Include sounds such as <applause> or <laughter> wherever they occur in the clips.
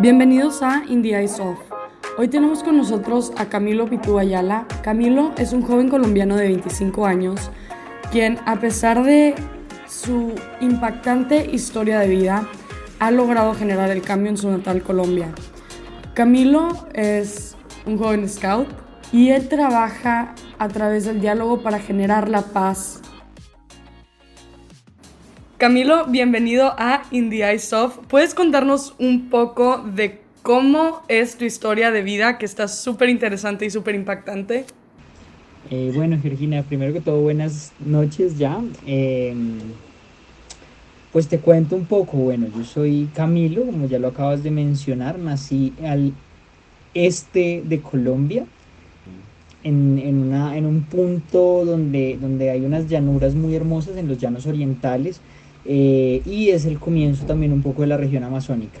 Bienvenidos a In the Eyes Of. Hoy tenemos con nosotros a Camilo Pitú Ayala. Camilo es un joven colombiano de 25 años, quien a pesar de su impactante historia de vida, ha logrado generar el cambio en su natal Colombia. Camilo es un joven scout y él trabaja a través del diálogo para generar la paz. Camilo, bienvenido a Indie Soft. ¿Puedes contarnos un poco de cómo es tu historia de vida, que está súper interesante y súper impactante? Eh, bueno, Georgina, primero que todo, buenas noches ya. Em, pues te cuento un poco. Bueno, yo soy Camilo, como ya lo acabas de mencionar, nací al este de Colombia, en, una, en un punto donde, donde hay unas llanuras muy hermosas, en los llanos orientales, eh, y es el comienzo también un poco de la región amazónica.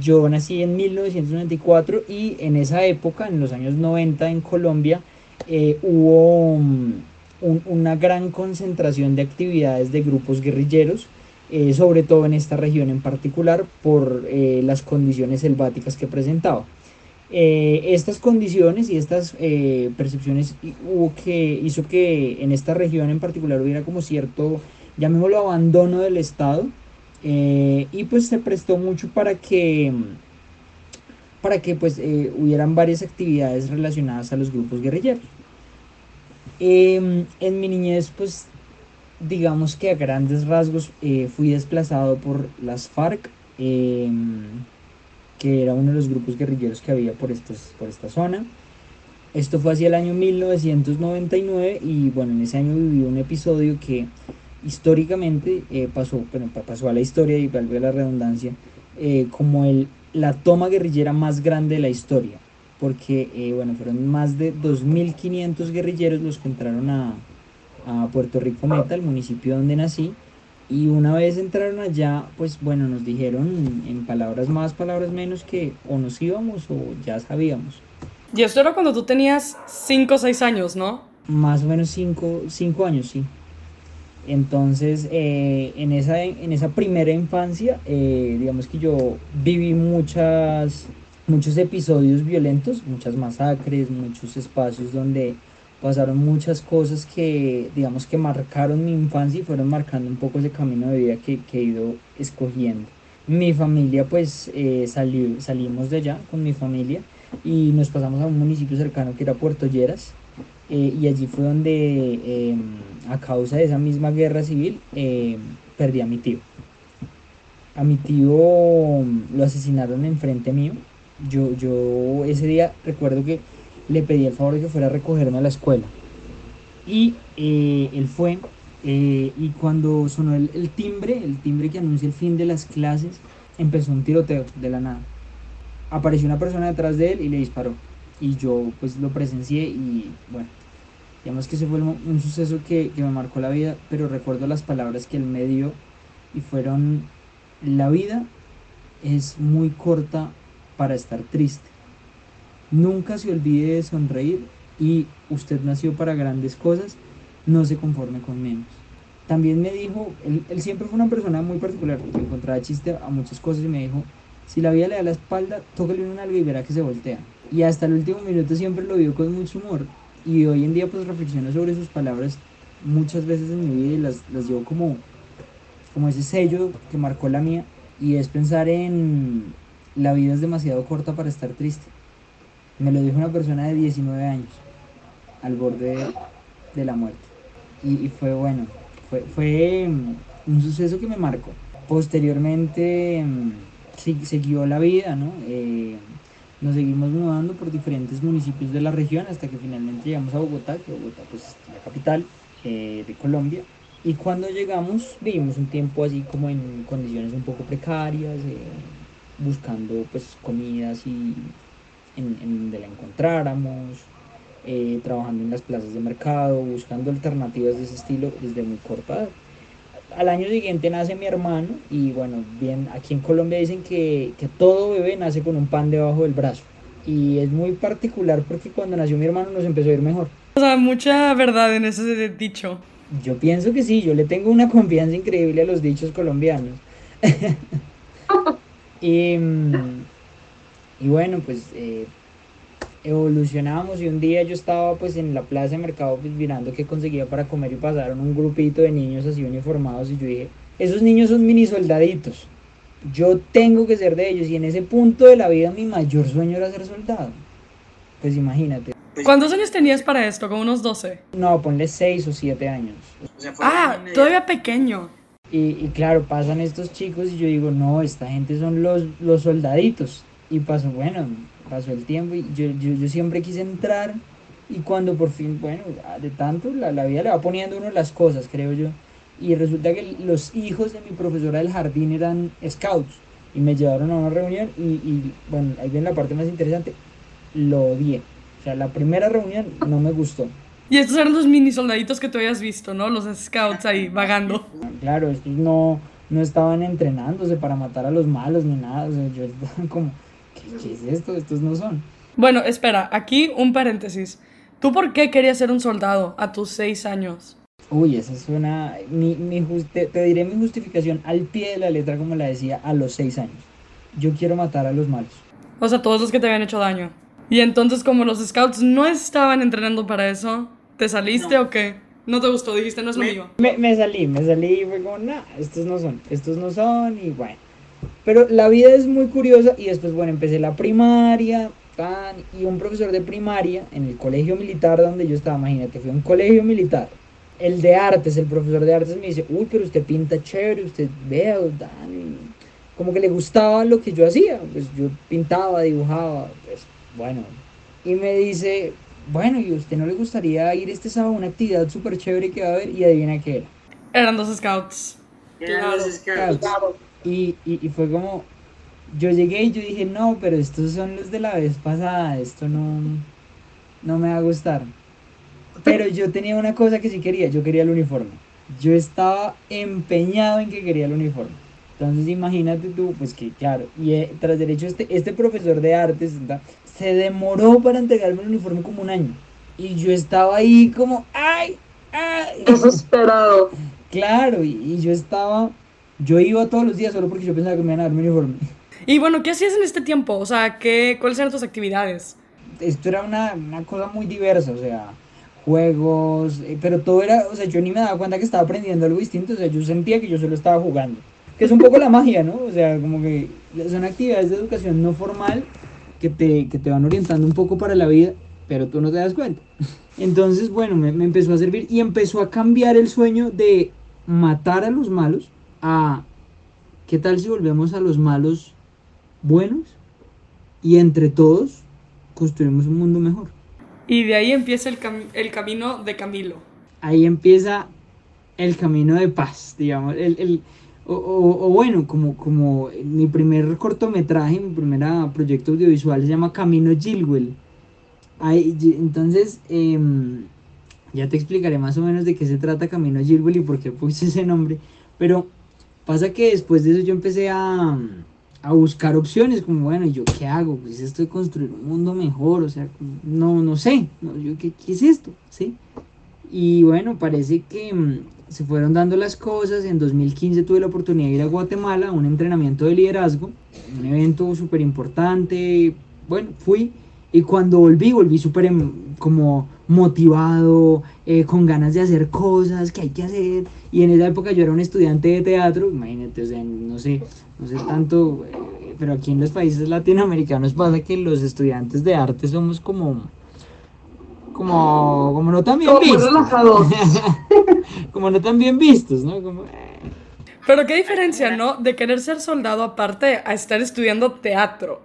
Yo nací en 1994 y en esa época, en los años 90 en Colombia, eh, hubo mm, una gran concentración de actividades de grupos guerrilleros, eh, sobre todo en esta región en particular por las condiciones selváticas que presentaba. estas condiciones y estas percepciones hubo que, hizo que en esta región en particular hubiera como cierto llamémoslo abandono del Estado, eh, y pues se prestó mucho para que, para que pues eh, hubieran varias actividades relacionadas a los grupos guerrilleros. Em, en mi niñez pues digamos que a grandes rasgos eh, fui desplazado por las FARC, em, que era uno de los grupos guerrilleros que había por, estos, por esta zona. Esto fue hacia el año 1999 y bueno, en ese año viví un episodio que históricamente eh, pasó, bueno, pasó a la historia y valga la redundancia, eh, como el, la toma guerrillera más grande de la historia, porque eh, bueno, fueron más de 2.500 guerrilleros los que entraron a, a Puerto Rico Meta, el municipio donde nací, y una vez entraron allá, pues bueno, nos dijeron en palabras más, palabras menos que o nos íbamos o ya sabíamos. Y esto era cuando tú tenías 5 o 6 años, ¿no? Más o menos 5 años, sí. Entonces, eh, en, esa, en esa primera infancia, eh, digamos que yo viví muchas, muchos episodios violentos, muchas masacres, muchos espacios donde pasaron muchas cosas que, digamos que marcaron mi infancia y fueron marcando un poco ese camino de vida que, he ido escogiendo. Mi familia, pues, eh, salimos de allá con mi familia y nos pasamos a un municipio cercano que era Puerto Lleras eh, y allí fue donde, em, a causa de esa misma guerra civil, em, perdí a mi tío. A mi tío lo asesinaron enfrente mío. Yo, yo ese día recuerdo que le pedí el favor de que fuera a recogerme a la escuela. Y eh, él fue, eh, y cuando sonó el timbre, el timbre que anuncia el fin de las clases, empezó un tiroteo de la nada. Apareció una persona detrás de él y le disparó y yo pues lo presencié y bueno, digamos que ese fue un suceso que, me marcó la vida, pero recuerdo las palabras que él me dio y fueron, la vida es muy corta para estar triste. Nunca se olvide de sonreír y usted nació para grandes cosas, no se conforme con menos. También me dijo, él, él siempre fue una persona muy particular, que encontraba chiste a muchas cosas y me dijo, si la vida le da la espalda, tóquele un algo y verá que se voltea. Y hasta el último minuto siempre lo vio con mucho humor. Y hoy en día pues reflexiono sobre sus palabras muchas veces en mi vida y las, las llevo como, como ese sello que marcó la mía. Y es pensar en la vida es demasiado corta para estar triste. Me lo dijo una persona de 19 años, al borde de, la muerte. Y, fue bueno, fue, fue un suceso que me marcó. Posteriormente siguió la vida, ¿no? Eh, nos seguimos mudando por diferentes municipios de la región hasta que finalmente llegamos a Bogotá, que Bogotá pues la capital eh, de Colombia. Y cuando llegamos vivimos un tiempo así como en condiciones un poco precarias, eh, buscando pues comidas y en, donde la encontráramos, trabajando en las plazas de mercado, buscando alternativas de ese estilo desde muy corta edad al año siguiente nace mi hermano y bueno, bien, aquí en Colombia dicen que, todo bebé nace con un pan debajo del brazo. Y es muy particular porque cuando nació mi hermano nos empezó a ir mejor. O sea, mucha verdad en ese dicho. Yo pienso que sí, yo le tengo una confianza increíble a los dichos colombianos. <laughs> y, y bueno, pues eh, evolucionamos y un día yo estaba pues en la plaza de mercado pues, mirando qué conseguía para comer y pasaron un grupito de niños así uniformados y yo dije, esos niños son mini soldaditos, yo tengo que ser de ellos y en ese punto de la vida mi mayor sueño era ser soldado. Pues imagínate. ¿Cuántos años tenías para esto? ¿Como unos 12? No, ponle 6 o 7 años. ah, todavía pequeño. Y, y, claro, pasan estos chicos y yo digo, no, esta gente son los, los soldaditos. Y pasó, bueno, pasó el tiempo y yo, yo, yo, siempre quise entrar y cuando por fin, bueno, de tanto la, la, vida le va poniendo uno las cosas, creo yo. Y resulta que los hijos de mi profesora del jardín eran scouts y me llevaron a una reunión y, y bueno, ahí viene la parte más interesante, lo odié. O sea, la primera reunión no me gustó. Y estos eran los mini soldaditos que tú habías visto, ¿no? Los scouts ahí vagando. Claro, estos no, no estaban entrenándose para matar a los malos ni nada. O sea, yo estaba <laughs> como, ¿qué, es esto? Estos no son. Bueno, espera, aquí un paréntesis. ¿Tú por qué querías ser un soldado a tus seis años? Uy, esa suena... Mi, mi te, te diré mi justificación al pie de la letra como la decía a los seis años. Yo quiero matar a los malos. O sea, todos los que te habían hecho daño. Y entonces como los scouts no estaban entrenando para eso, ¿te saliste o qué? ¿No te gustó? Dijiste, no es lo mío. Me, me, salí, me salí y fue como, no, estos no son, estos no son y bueno. Pero la vida es muy curiosa y después, bueno, empecé la primaria, tan, y un profesor de primaria en el colegio militar donde yo estaba, imagínate, fue un colegio militar. El de artes, el profesor de artes me dice, uy, pero usted pinta chévere, usted vea, dan, como que le gustaba lo que yo hacía, pues yo pintaba, dibujaba, pues bueno, y me dice, bueno, ¿y a usted no le gustaría ir este sábado a una actividad súper chévere que va a haber? Y adivina qué era. Eran dos scouts. Eran dos scouts. Y, y, y, fue como, yo llegué y yo dije, no, pero estos son los de la vez pasada, esto no, no me va a gustar. Pero yo tenía una cosa que sí quería, yo quería el uniforme. Yo estaba empeñado en que quería el uniforme. Entonces imagínate tú, pues que claro, y eh, tras derecho este, este profesor de artes se demoró para entregarme el uniforme como un año. Y yo estaba ahí como, ¡ay! ¡ay! Desesperado. Claro, y, y, yo estaba, yo iba todos los días solo porque yo pensaba que me iban a dar mi uniforme. <laughs> Y bueno, ¿qué hacías en este tiempo? O sea, ¿qué, ¿cuáles eran tus actividades? Esto era una, una cosa muy diversa, o sea, juegos, eh, pero todo era, o sea, yo ni me daba cuenta que estaba aprendiendo algo distinto, o sea, yo sentía que yo solo estaba jugando. Que es un poco la magia, ¿no? O sea, como que son actividades de educación no formal que te, que te van orientando un poco para la vida, pero tú no te das cuenta. <laughs> Entonces, bueno, me, me, empezó a servir y empezó a cambiar el sueño de matar a los malos a qué tal si volvemos a los malos buenos y entre todos construimos un mundo mejor. Y de ahí empieza el, cam el camino de Camilo. Ahí empieza el camino de paz, digamos, el, el o, o, o, bueno, como, como mi primer cortometraje, mi primer proyecto audiovisual se llama Camino Gilwell. Ahí, entonces, eh, ya te explicaré más o menos de qué se trata Camino Gilwell y por qué puse ese nombre. Pero pasa que después de eso yo empecé a, a buscar opciones, como bueno, ¿yo qué hago? Pues esto de construir un mundo mejor, o sea, no, no sé, no, yo, ¿qué, ¿qué es esto? ¿Sí? Y bueno, parece que se fueron dando las cosas. En 2015 tuve la oportunidad de ir a Guatemala a un entrenamiento de liderazgo, un evento súper importante. Bueno, fui y cuando volví, volví súper como motivado, eh, con ganas de hacer cosas que hay que hacer. Y en esa época yo era un estudiante de teatro, imagínate, o sea, no sé, no sé tanto, eh, pero aquí en los países latinoamericanos pasa que los estudiantes de arte somos como como, como no tan bien como vistos. relajados. <laughs> como no tan bien vistos, ¿no? Como, eh. Pero qué diferencia, ¿no? De querer ser soldado aparte a estar estudiando teatro.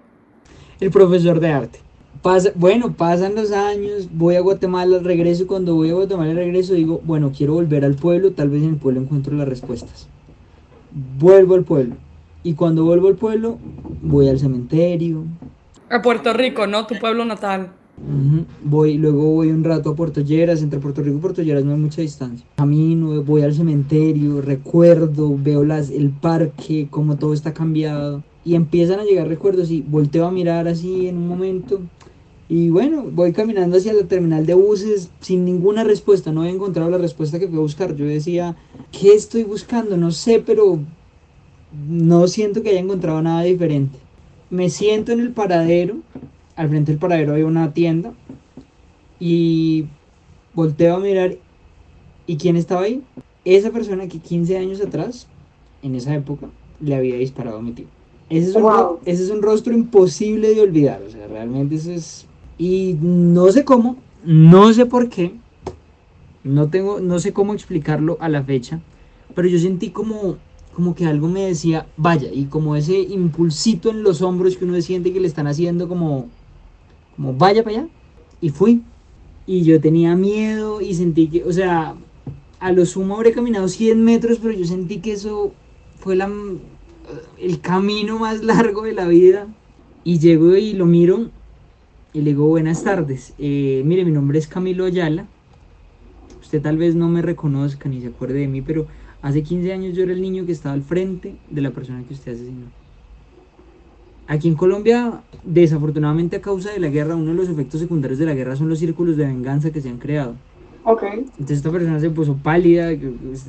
El profesor de arte. Pasa, bueno, pasan los años, voy a Guatemala, regreso, cuando voy a Guatemala regreso digo, bueno, quiero volver al pueblo, tal vez en el pueblo encuentro las respuestas. Vuelvo al pueblo. Y cuando vuelvo al pueblo, voy al cementerio. A Puerto Rico, ¿no? Tu pueblo natal. Uh -huh. Voy, luego voy un rato a Puerto Lleras, entre Puerto Rico y Puerto Lleras no hay mucha distancia. Camino, voy al cementerio, recuerdo, veo las, el parque, cómo todo está cambiado. Y empiezan a llegar recuerdos y volteo a mirar así en un momento. Y bueno, voy caminando hacia la terminal de buses sin ninguna respuesta. No he encontrado la respuesta que fui a buscar. Yo decía, ¿qué estoy buscando? No sé, pero no siento que haya encontrado nada diferente. me siento en el paradero, al frente del paradero hay una tienda y volteo a mirar y ¿quién estaba ahí? Esa persona que 15 años atrás, en esa época, le había disparado a mi tío. Ese es, un, ese es un rostro imposible de olvidar, o sea, realmente eso es... Y no sé cómo, no sé por qué, no, tengo, no sé cómo explicarlo a la fecha, pero yo sentí como, como que algo me decía, vaya, y como ese impulsito en los hombros que uno siente que le están haciendo como, como vaya para allá, y fui. Y yo tenía miedo y sentí que, o sea, a lo sumo habré caminado 100 metros, pero yo sentí que eso fue la, el camino más <laughs> largo de la vida. Y llego y lo miro y le digo buenas tardes. Eh, mire, mi nombre es Camilo Ayala. Usted tal vez no me reconozca ni se acuerde de mí, pero hace 15 años yo era el niño que estaba al frente de la persona que usted asesinó. Aquí en Colombia, desafortunadamente a causa de la guerra, uno de los efectos secundarios de la guerra son los círculos de venganza que se han creado. Ok. Entonces esta persona se puso pálida, el,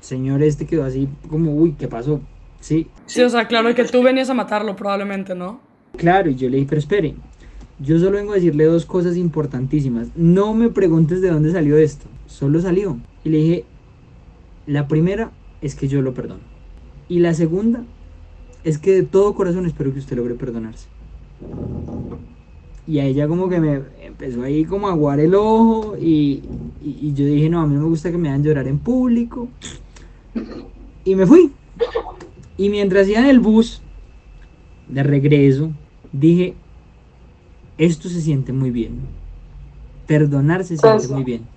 señor este quedó así como, uy, ¿qué pasó? Sí. Sí, o sea, claro que tú venías a matarlo probablemente, ¿no? Claro, y yo le dije, pero espere, yo solo vengo a decirle dos cosas importantísimas. No me preguntes de dónde salió esto, solo salió. Y le dije, la primera es que yo lo perdono. Y la segunda es que de todo corazón espero que usted logre perdonarse. Y a ella como que me empezó ahí como a aguar el ojo y, yo dije, no, a mí no me gusta que me hagan llorar en público. Y me fui. Y mientras iba en el bus de regreso, dije, esto se siente muy bien. Perdonar se siente muy bien.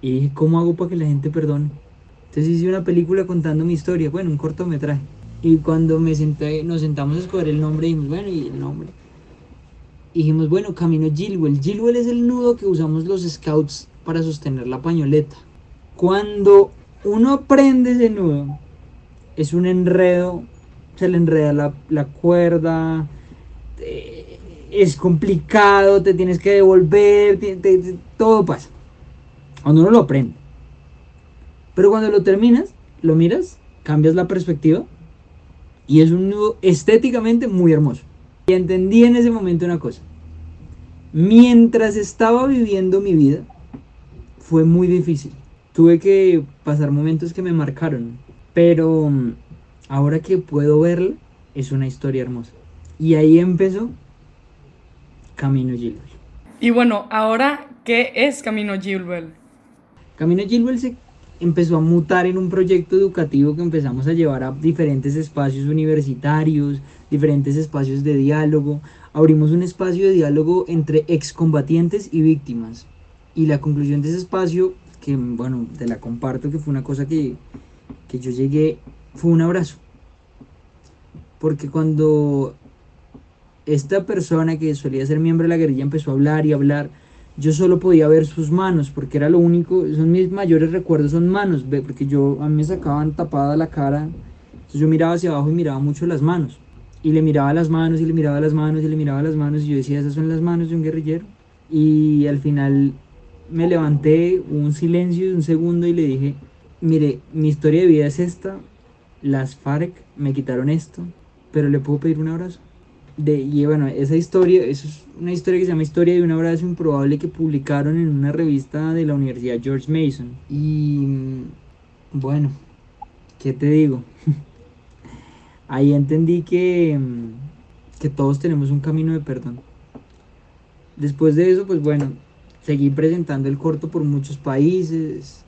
Y dije, ¿cómo hago para que la gente perdone? Entonces hice una película contando mi historia, bueno, un cortometraje. Y cuando me senté, nos sentamos a escoger el nombre, dijimos, bueno, y el nombre. dijimos, bueno, Camino Gilwell. Gilwell es el nudo que usamos los scouts para sostener la pañoleta. Cuando uno aprende ese nudo, es un enredo, se le enreda la, la cuerda, es complicado, te tienes que devolver, todo pasa. Cuando uno lo aprende. Pero cuando lo terminas, lo miras, cambias la perspectiva y es un nudo estéticamente muy hermoso. Y entendí en ese momento una cosa. Mientras estaba viviendo mi vida, fue muy difícil. Tuve que pasar momentos que me marcaron. Pero ahora que puedo verla, es una historia hermosa. Y ahí empezó Camino Gilwell. Y bueno, ahora, ¿qué es Camino Gilwell? Camino Gilwell se empezó a mutar en un proyecto educativo que empezamos a llevar a diferentes espacios universitarios, diferentes espacios de diálogo. Abrimos un espacio de diálogo entre excombatientes y víctimas. Y la conclusión de ese espacio, que bueno, te la comparto, que fue una cosa que, que yo llegué, fue un abrazo. Porque cuando esta persona que solía ser miembro de la guerrilla empezó a hablar y hablar, yo solo podía ver sus manos, porque era lo único, son mis mayores recuerdos, son manos, porque yo, a mí me sacaban tapada la cara, entonces yo miraba hacia abajo y miraba mucho las manos, y le miraba las manos, y le miraba las manos, y le miraba las manos, y yo decía, esas son las manos de un guerrillero, y al final me levanté, un silencio de un segundo, y le dije, mire, mi historia de vida es esta, las FARC me quitaron esto, pero le puedo pedir un abrazo de, y bueno, esa historia, eso es una historia que se llama Historia de un abrazo improbable que publicaron en una revista de la Universidad George Mason. Y mm, bueno, ¿qué te digo? <laughs> Ahí entendí que, mm, que todos tenemos un camino de perdón. Después de eso, pues bueno, seguí presentando el corto por muchos países,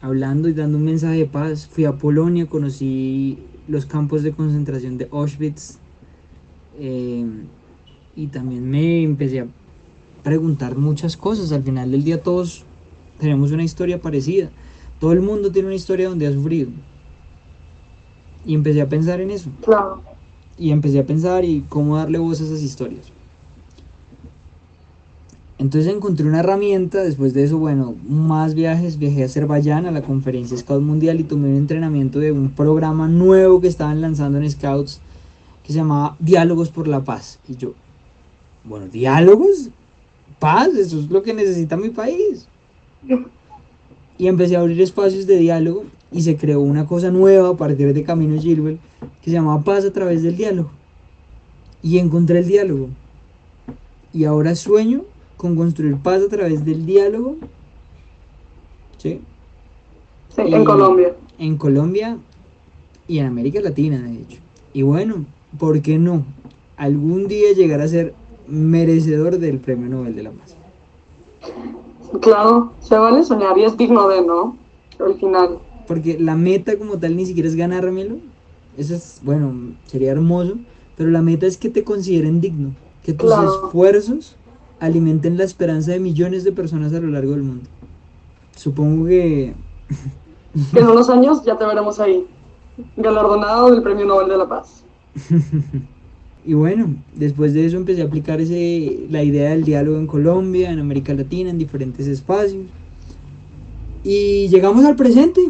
hablando y dando un mensaje de paz. Fui a Polonia, conocí los campos de concentración de Auschwitz, Em, y también me empecé a preguntar muchas cosas. Al final del día todos tenemos una historia parecida. Todo el mundo tiene una historia donde ha sufrido. Y empecé a pensar en eso. Y empecé a pensar y cómo darle voz a esas historias. Entonces encontré una herramienta, después de eso, bueno, más viajes, viajé a Azerbaiyán a la conferencia Scout Mundial y tomé un entrenamiento de un programa nuevo que estaban lanzando en Scouts que se llamaba Diálogos por la Paz. Y yo, bueno, diálogos, paz, eso es lo que necesita mi país. Y empecé a abrir espacios de diálogo y se creó una cosa nueva a partir de Camino Gilbert que se llamaba Paz a través del diálogo. y encontré el diálogo. Y ahora sueño con construir paz a través del diálogo. ¿Sí? Sí, en Colombia. En Colombia y en América Latina, de hecho. Y bueno, ¿por qué no? Algún día llegar a ser merecedor del Premio Nobel de la Paz. Claro, se vale soñar y es digno de, ¿no? Al final. Porque la meta como tal ni siquiera es ganármelo. Eso es, bueno, sería hermoso. Pero la meta es que te consideren digno. Que tus esfuerzos alimenten la esperanza de millones de personas a lo largo del mundo. Supongo que... que en <laughs> unos años ya te veremos ahí. Galardonado del Premio Nobel de la Paz. <laughs> Y bueno, después de eso empecé a aplicar ese, la idea del diálogo en Colombia, en América Latina, en diferentes espacios. Y llegamos al presente.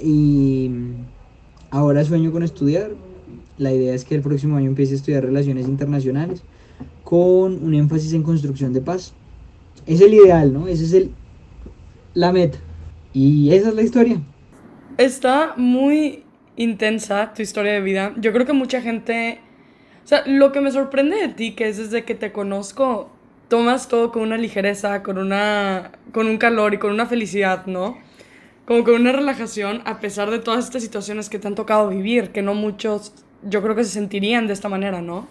Y ahora sueño con estudiar. La idea es que el próximo año empiece a estudiar relaciones internacionales con un énfasis en construcción de paz. Es el ideal, ¿no? Esa es el, la meta. Y esa es la historia. Está muy intensa tu historia de vida. Yo creo que mucha gente o sea, lo que me sorprende de ti, que es desde que te conozco, tomas todo con una ligereza, con, una, con un calor y con una felicidad, ¿no? Como con una relajación, a pesar de todas estas situaciones que te han tocado vivir, que no muchos, yo creo que se sentirían de esta manera, ¿no?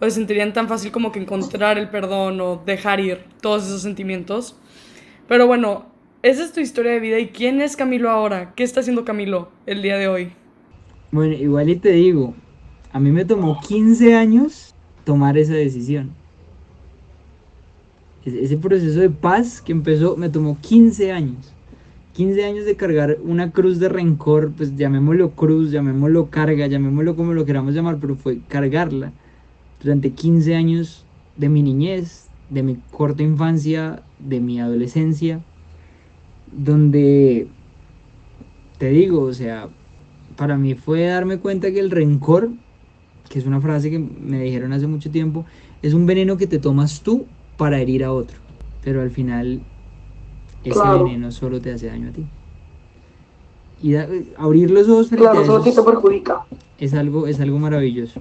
O se sentirían tan fácil como que encontrar el perdón o dejar ir todos esos sentimientos. Pero bueno, esa es tu historia de vida. ¿Y quién es Camilo ahora? ¿Qué está haciendo Camilo el día de hoy? Bueno, igual y te digo, a mí me tomó 15 años tomar esa decisión. Ese proceso de paz que empezó me tomó 15 años. 15 años de cargar una cruz de rencor, pues llamémoslo cruz, llamémoslo carga, llamémoslo como lo queramos llamar, pero fue cargarla durante 15 años de mi niñez, de mi corta infancia, de mi adolescencia, donde, te digo, o sea, para mí fue darme cuenta que el rencor que es una frase que me dijeron hace mucho tiempo, es un veneno que te tomas tú para herir a otro, pero al final ese veneno solo te hace daño a ti. Y abrir los ojos claro, solo te perjudica. Es algo, es algo maravilloso.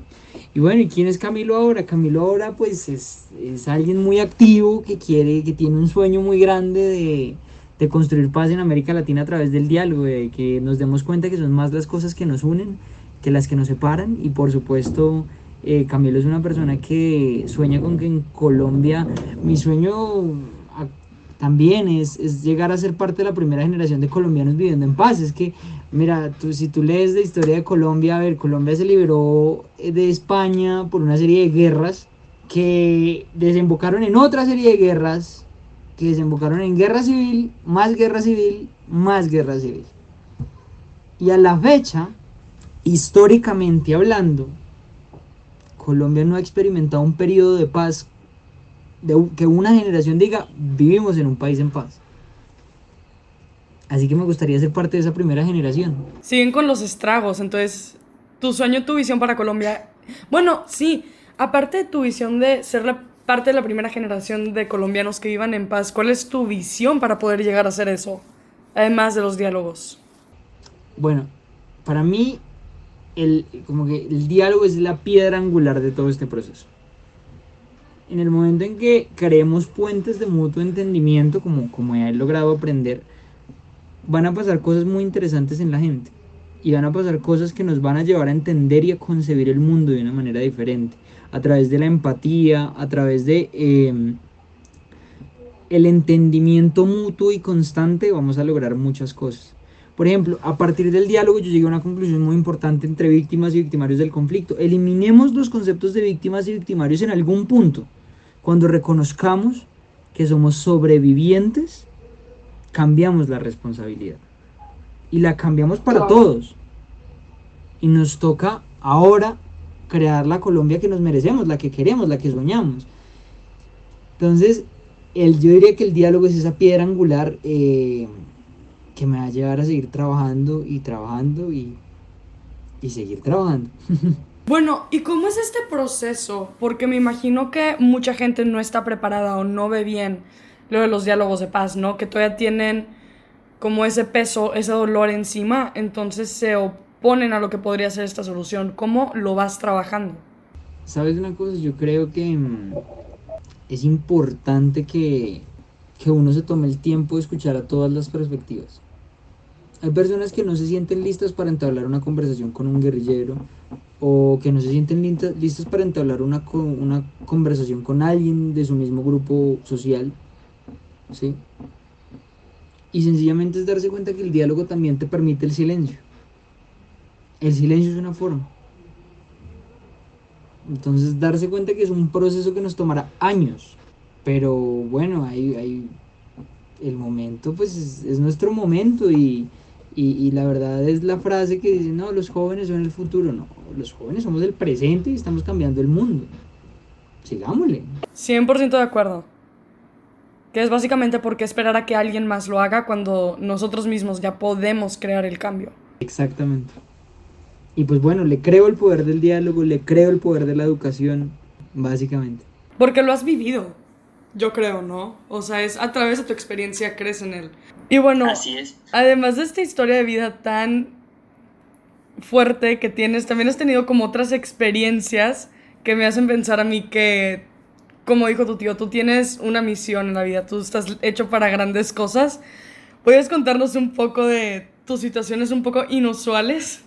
Y bueno, ¿y quién es Camilo ahora? Camilo ahora pues es, es alguien muy activo que quiere, que tiene un sueño muy grande de, de construir paz en América Latina a través del diálogo, de que nos demos cuenta que son más las cosas que nos unen que las que nos separan y por supuesto eh, Camilo es una persona que sueña con que en Colombia mi sueño ah, también es, es, llegar a ser parte de la primera generación de colombianos viviendo en paz. Es que, mira, tú, si tú lees de historia de Colombia, a ver, Colombia se liberó eh, de España por una serie de guerras que desembocaron en otra serie de guerras, que desembocaron en guerra civil, más guerra civil, más guerra civil. Y a la fecha, históricamente hablando, Colombia no ha experimentado un periodo de paz de que una generación diga vivimos en un país en paz. Así que me gustaría ser parte de esa primera generación. Siguen con los estragos, entonces tu sueño, tu visión para Colombia. Bueno, sí, aparte de tu visión de ser la parte de la primera generación de colombianos que vivan en paz, ¿cuál es tu visión para poder llegar a hacer eso? Además de los diálogos. Bueno, para mí el, como que el diálogo es la piedra angular de todo este proceso. En el momento en que creemos puentes de mutuo entendimiento, como, como he logrado aprender, van a pasar cosas muy interesantes en la gente. Y van a pasar cosas que nos van a llevar a entender y a concebir el mundo de una manera diferente. A través de la empatía, a través de em, el entendimiento mutuo y constante, vamos a lograr muchas cosas. Por ejemplo, a partir del diálogo yo llegué a una conclusión muy importante entre víctimas y victimarios del conflicto. Eliminemos los conceptos de víctimas y victimarios en algún punto. Cuando reconozcamos que somos sobrevivientes, cambiamos la responsabilidad. Y la cambiamos para todos. Y nos toca ahora crear la Colombia que nos merecemos, la que queremos, la que soñamos. Entonces, el, yo diría que el diálogo es esa piedra angular. Eh, que me va a llevar a seguir trabajando y trabajando y, y seguir trabajando. <laughs> Bueno, ¿y cómo es este proceso? Porque me imagino que mucha gente no está preparada o no ve bien lo de los diálogos de paz, ¿no? Que todavía tienen como ese peso, ese dolor encima, entonces se oponen a lo que podría ser esta solución. ¿Cómo lo vas trabajando? ¿Sabes una cosa? Yo creo que mm, es importante que, que uno se tome el tiempo de escuchar a todas las perspectivas. Hay personas que no se sienten listas para entablar una conversación con un guerrillero o que no se sienten listas para entablar una, una conversación con alguien de su mismo grupo social. ¿sí? Y sencillamente es darse cuenta que el diálogo también te permite el silencio. El silencio es una forma. Entonces darse cuenta que es un proceso que nos tomará años. Pero bueno, hay, hay el momento pues es, nuestro momento y, y, la verdad es la frase que dice, no, los jóvenes son el futuro. No, los jóvenes somos el presente y estamos cambiando el mundo. Sigámosle. 100% de acuerdo. Que es básicamente porque esperar a que alguien más lo haga cuando nosotros mismos ya podemos crear el cambio. Exactamente. Y pues bueno, le creo el poder del diálogo, le creo el poder de la educación, básicamente. Porque lo has vivido, yo creo, ¿no? O sea, es a través de tu experiencia crees en él. Y bueno, Así es. además de esta historia de vida tan fuerte que tienes, también has tenido como otras experiencias que me hacen pensar a mí que, como dijo tu tío, tú tienes una misión en la vida, tú estás hecho para grandes cosas. ¿Puedes contarnos un poco de tus situaciones un poco inusuales?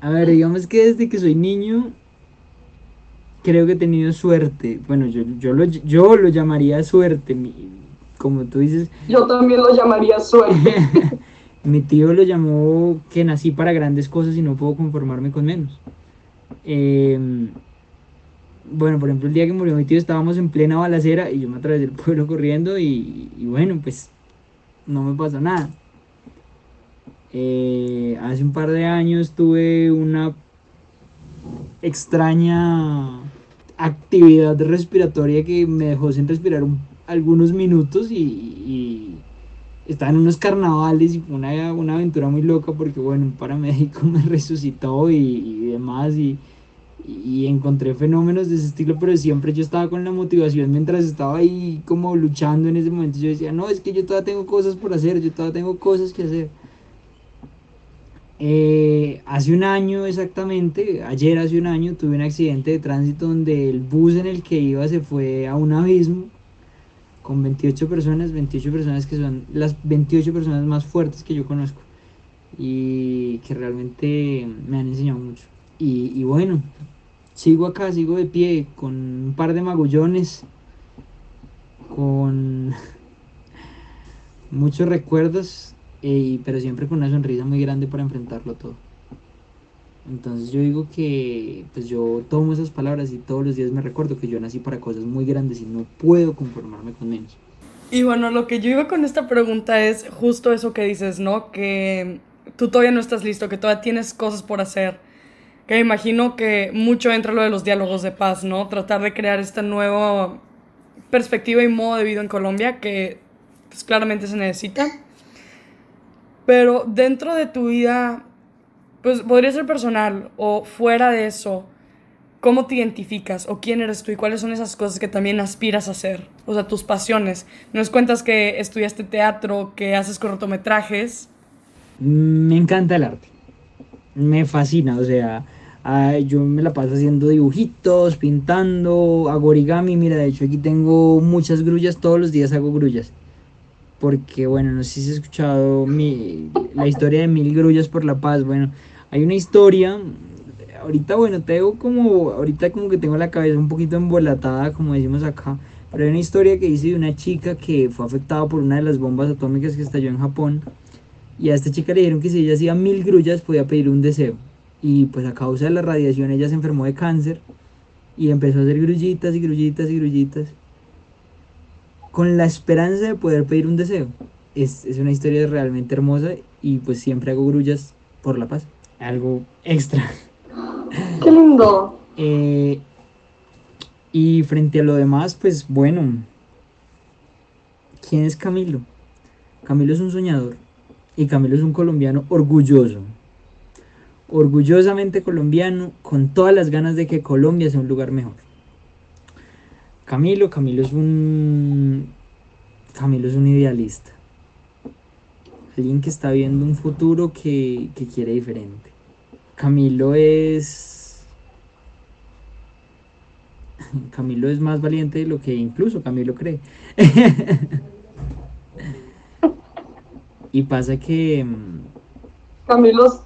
A ver, digamos que desde que soy niño, creo que he tenido suerte. Bueno, yo, yo, lo, yo lo llamaría suerte, como tú dices. Yo también lo llamaría suerte. <laughs> mi tío lo llamó que nací para grandes cosas y no puedo conformarme con menos. Em, bueno, por ejemplo, el día que murió mi tío estábamos en plena balacera y yo me atravesé el pueblo corriendo y, y bueno, pues no me pasó nada. Eh, hace un par de años tuve una extraña actividad respiratoria que me dejó sin respirar algunos minutos y, estaba en unos carnavales y fue una, una, aventura muy loca porque bueno, un paramédico <laughs> me resucitó y, demás y, y, encontré fenómenos de ese estilo, pero siempre yo estaba con la motivación mientras estaba ahí como luchando en ese momento. Yo decía, no, es que yo todavía tengo cosas por hacer, yo todavía tengo cosas que hacer. Eh, hace un año exactamente, ayer hace un año, tuve un accidente de tránsito donde el bus en el que iba se fue a un abismo con 28 personas, 28 personas que son las 28 personas más fuertes que yo conozco y que realmente me han enseñado mucho. Y, y bueno, sigo acá, sigo de pie con un par de magullones, con <laughs> muchos recuerdos pero siempre con una sonrisa muy grande para enfrentarlo todo. Entonces yo digo que pues yo tomo esas palabras y todos los días me recuerdo que yo nací para cosas muy grandes y no puedo conformarme con menos. Y bueno, lo que yo iba con esta pregunta es justo eso que dices, ¿no? Que tú todavía no estás listo, que todavía tienes cosas por hacer. Que imagino que mucho entra lo de los diálogos de paz, ¿no? Tratar de crear esta nueva perspectiva y modo de vida en Colombia que pues, claramente se necesita. Pero dentro de tu vida, pues podría ser personal o fuera de eso, ¿cómo te identificas o quién eres tú y cuáles son esas cosas que también aspiras a hacer? O sea, tus pasiones. Nos cuentas que estudiaste teatro, que haces cortometrajes. Me encanta el arte. Me fascina, o sea, yo me la paso haciendo dibujitos, pintando, hago origami. Mira, de hecho aquí tengo muchas grullas, todos los días hago grullas porque bueno, no sé si has escuchado mi, la historia de Mil Grullas por la Paz. Bueno, hay una historia, ahorita bueno, tengo como, ahorita como que tengo la cabeza un poquito embolatada, como decimos acá, pero hay una historia que dice de una chica que fue afectada por una de las bombas atómicas que estalló en Japón. Y a esta chica le dijeron que si ella hacía mil grullas podía pedir un deseo. Y pues a causa de la radiación ella se enfermó de cáncer y empezó a hacer grullitas y grullitas y grullitas con la esperanza de poder pedir un deseo. Es, una historia realmente hermosa y pues siempre hago grullas por la paz. Algo extra. ¡Qué lindo! Eh, y frente a lo demás, pues bueno, ¿quién es Camilo? Camilo es un soñador y Camilo es un colombiano orgulloso. Orgullosamente colombiano, con todas las ganas de que Colombia sea un lugar mejor. Camilo, Camilo es un Camilo es un idealista. Alguien que está viendo un futuro que, quiere diferente. Camilo es... Camilo es más valiente de lo que incluso Camilo cree. <laughs> y pasa que... mm, Camilo,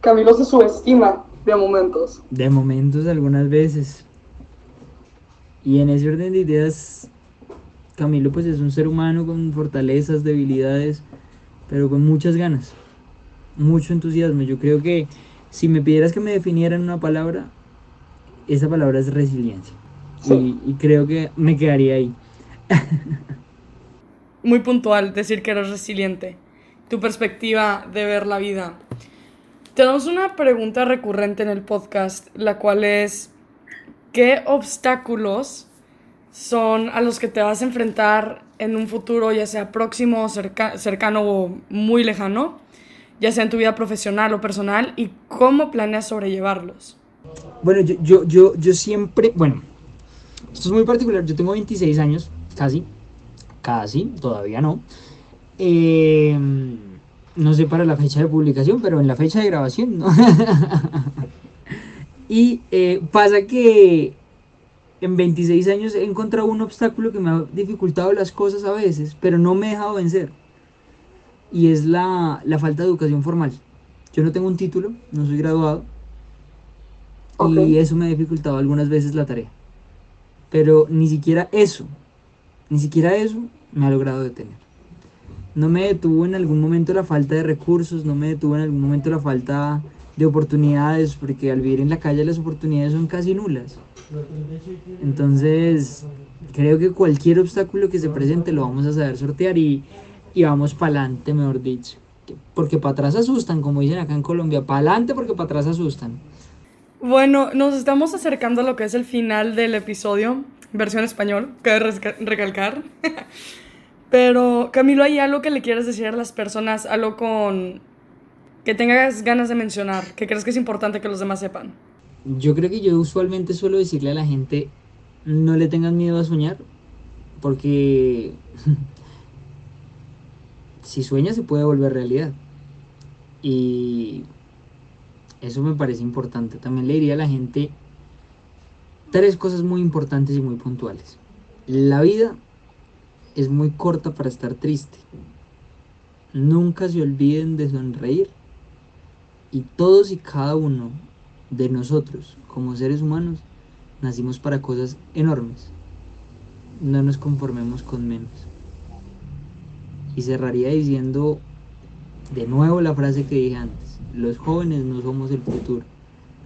Camilo se subestima de momentos. De momentos algunas veces. Y en ese orden de ideas, Camilo pues es un ser humano con fortalezas, debilidades, pero con muchas ganas, mucho entusiasmo. Yo creo que si me pidieras que me definiera en una palabra, esa palabra es resiliencia. Sí. Y, y creo que me quedaría ahí. <laughs> Muy puntual decir que eres resiliente. Tu perspectiva de ver la vida. Tenemos una pregunta recurrente en el podcast, la cual es, ¿qué obstáculos son a los que te vas a enfrentar en un futuro, ya sea próximo, cerca- cercano o muy lejano, ya sea en tu vida profesional o personal, y cómo planeas sobrellevarlos? Bueno, yo, yo, yo, siempre, bueno, esto es muy particular, yo tengo 26 años, casi, casi, todavía no. Eh, no sé para la fecha de publicación, pero en la fecha de grabación, ¿no? <laughs> y eh, pasa que en 26 años he encontrado un obstáculo que me ha dificultado las cosas a veces, pero no me he dejado vencer. Y es la, la falta de educación formal. Yo no tengo un título, no soy graduado, Ok. y eso me ha dificultado algunas veces la tarea. Pero ni siquiera eso, ni siquiera eso me ha logrado detener. No me detuvo en algún momento la falta de recursos, no me detuvo en algún momento la falta de oportunidades, porque al vivir en la calle las oportunidades son casi nulas. Entonces, creo que cualquier obstáculo que se presente lo vamos a saber sortear y, y vamos para adelante, mejor dicho. Porque para atrás asustan, como dicen acá en Colombia, para adelante porque para atrás asustan. Bueno, nos estamos acercando a lo que es el final del episodio, versión español, resca- recalcar. <laughs> Pero, Camilo, ¿hay algo que le quieras decir a las personas? Algo con que tengas ganas de mencionar, que crees que es importante que los demás sepan. Yo creo que yo usualmente suelo decirle a la gente, no le tengan miedo a soñar, porque <laughs> si sueña se puede volver realidad. Y eso me parece importante. También le diría a la gente tres cosas muy importantes y muy puntuales. La vida es muy corta para estar triste. Nunca se olviden de sonreír. Y todos y cada uno de nosotros, como seres humanos, nacimos para cosas enormes. No nos conformemos con menos. Y cerraría diciendo de nuevo la frase que dije antes. Los jóvenes no somos el futuro.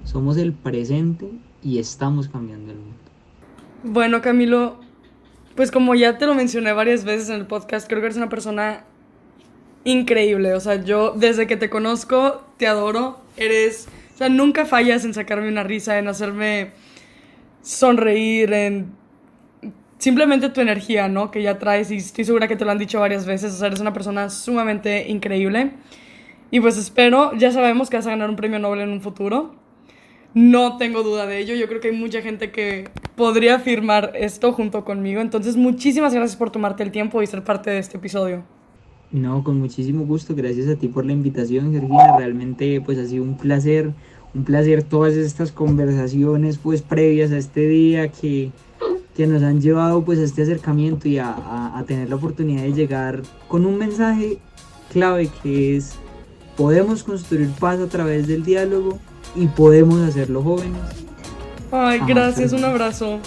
Somos el presente y estamos cambiando el mundo. Bueno, Camilo, pues como ya te lo mencioné varias veces en el podcast, creo que eres una persona increíble. O sea, yo desde que te conozco te adoro. Eres, o sea, nunca fallas en sacarme una risa, en hacerme sonreír, en simplemente tu energía, ¿no? Que ya traes y estoy segura que te lo han dicho varias veces. O sea, eres una persona sumamente increíble. Y pues espero, ya sabemos que vas a ganar un premio Nobel en un futuro. No tengo duda de ello. Yo creo que hay mucha gente que podría firmar esto junto conmigo. Entonces, muchísimas gracias por tomarte el tiempo y ser parte de este episodio. No, con muchísimo gusto. Gracias a ti por la invitación, Georgina. Realmente pues ha sido un placer, un placer todas estas conversaciones pues previas a este día que, que nos han llevado pues a este acercamiento y a, a- a tener la oportunidad de llegar con un mensaje clave que es podemos construir paz a través del diálogo y podemos hacerlo jóvenes. Ay, gracias, un abrazo.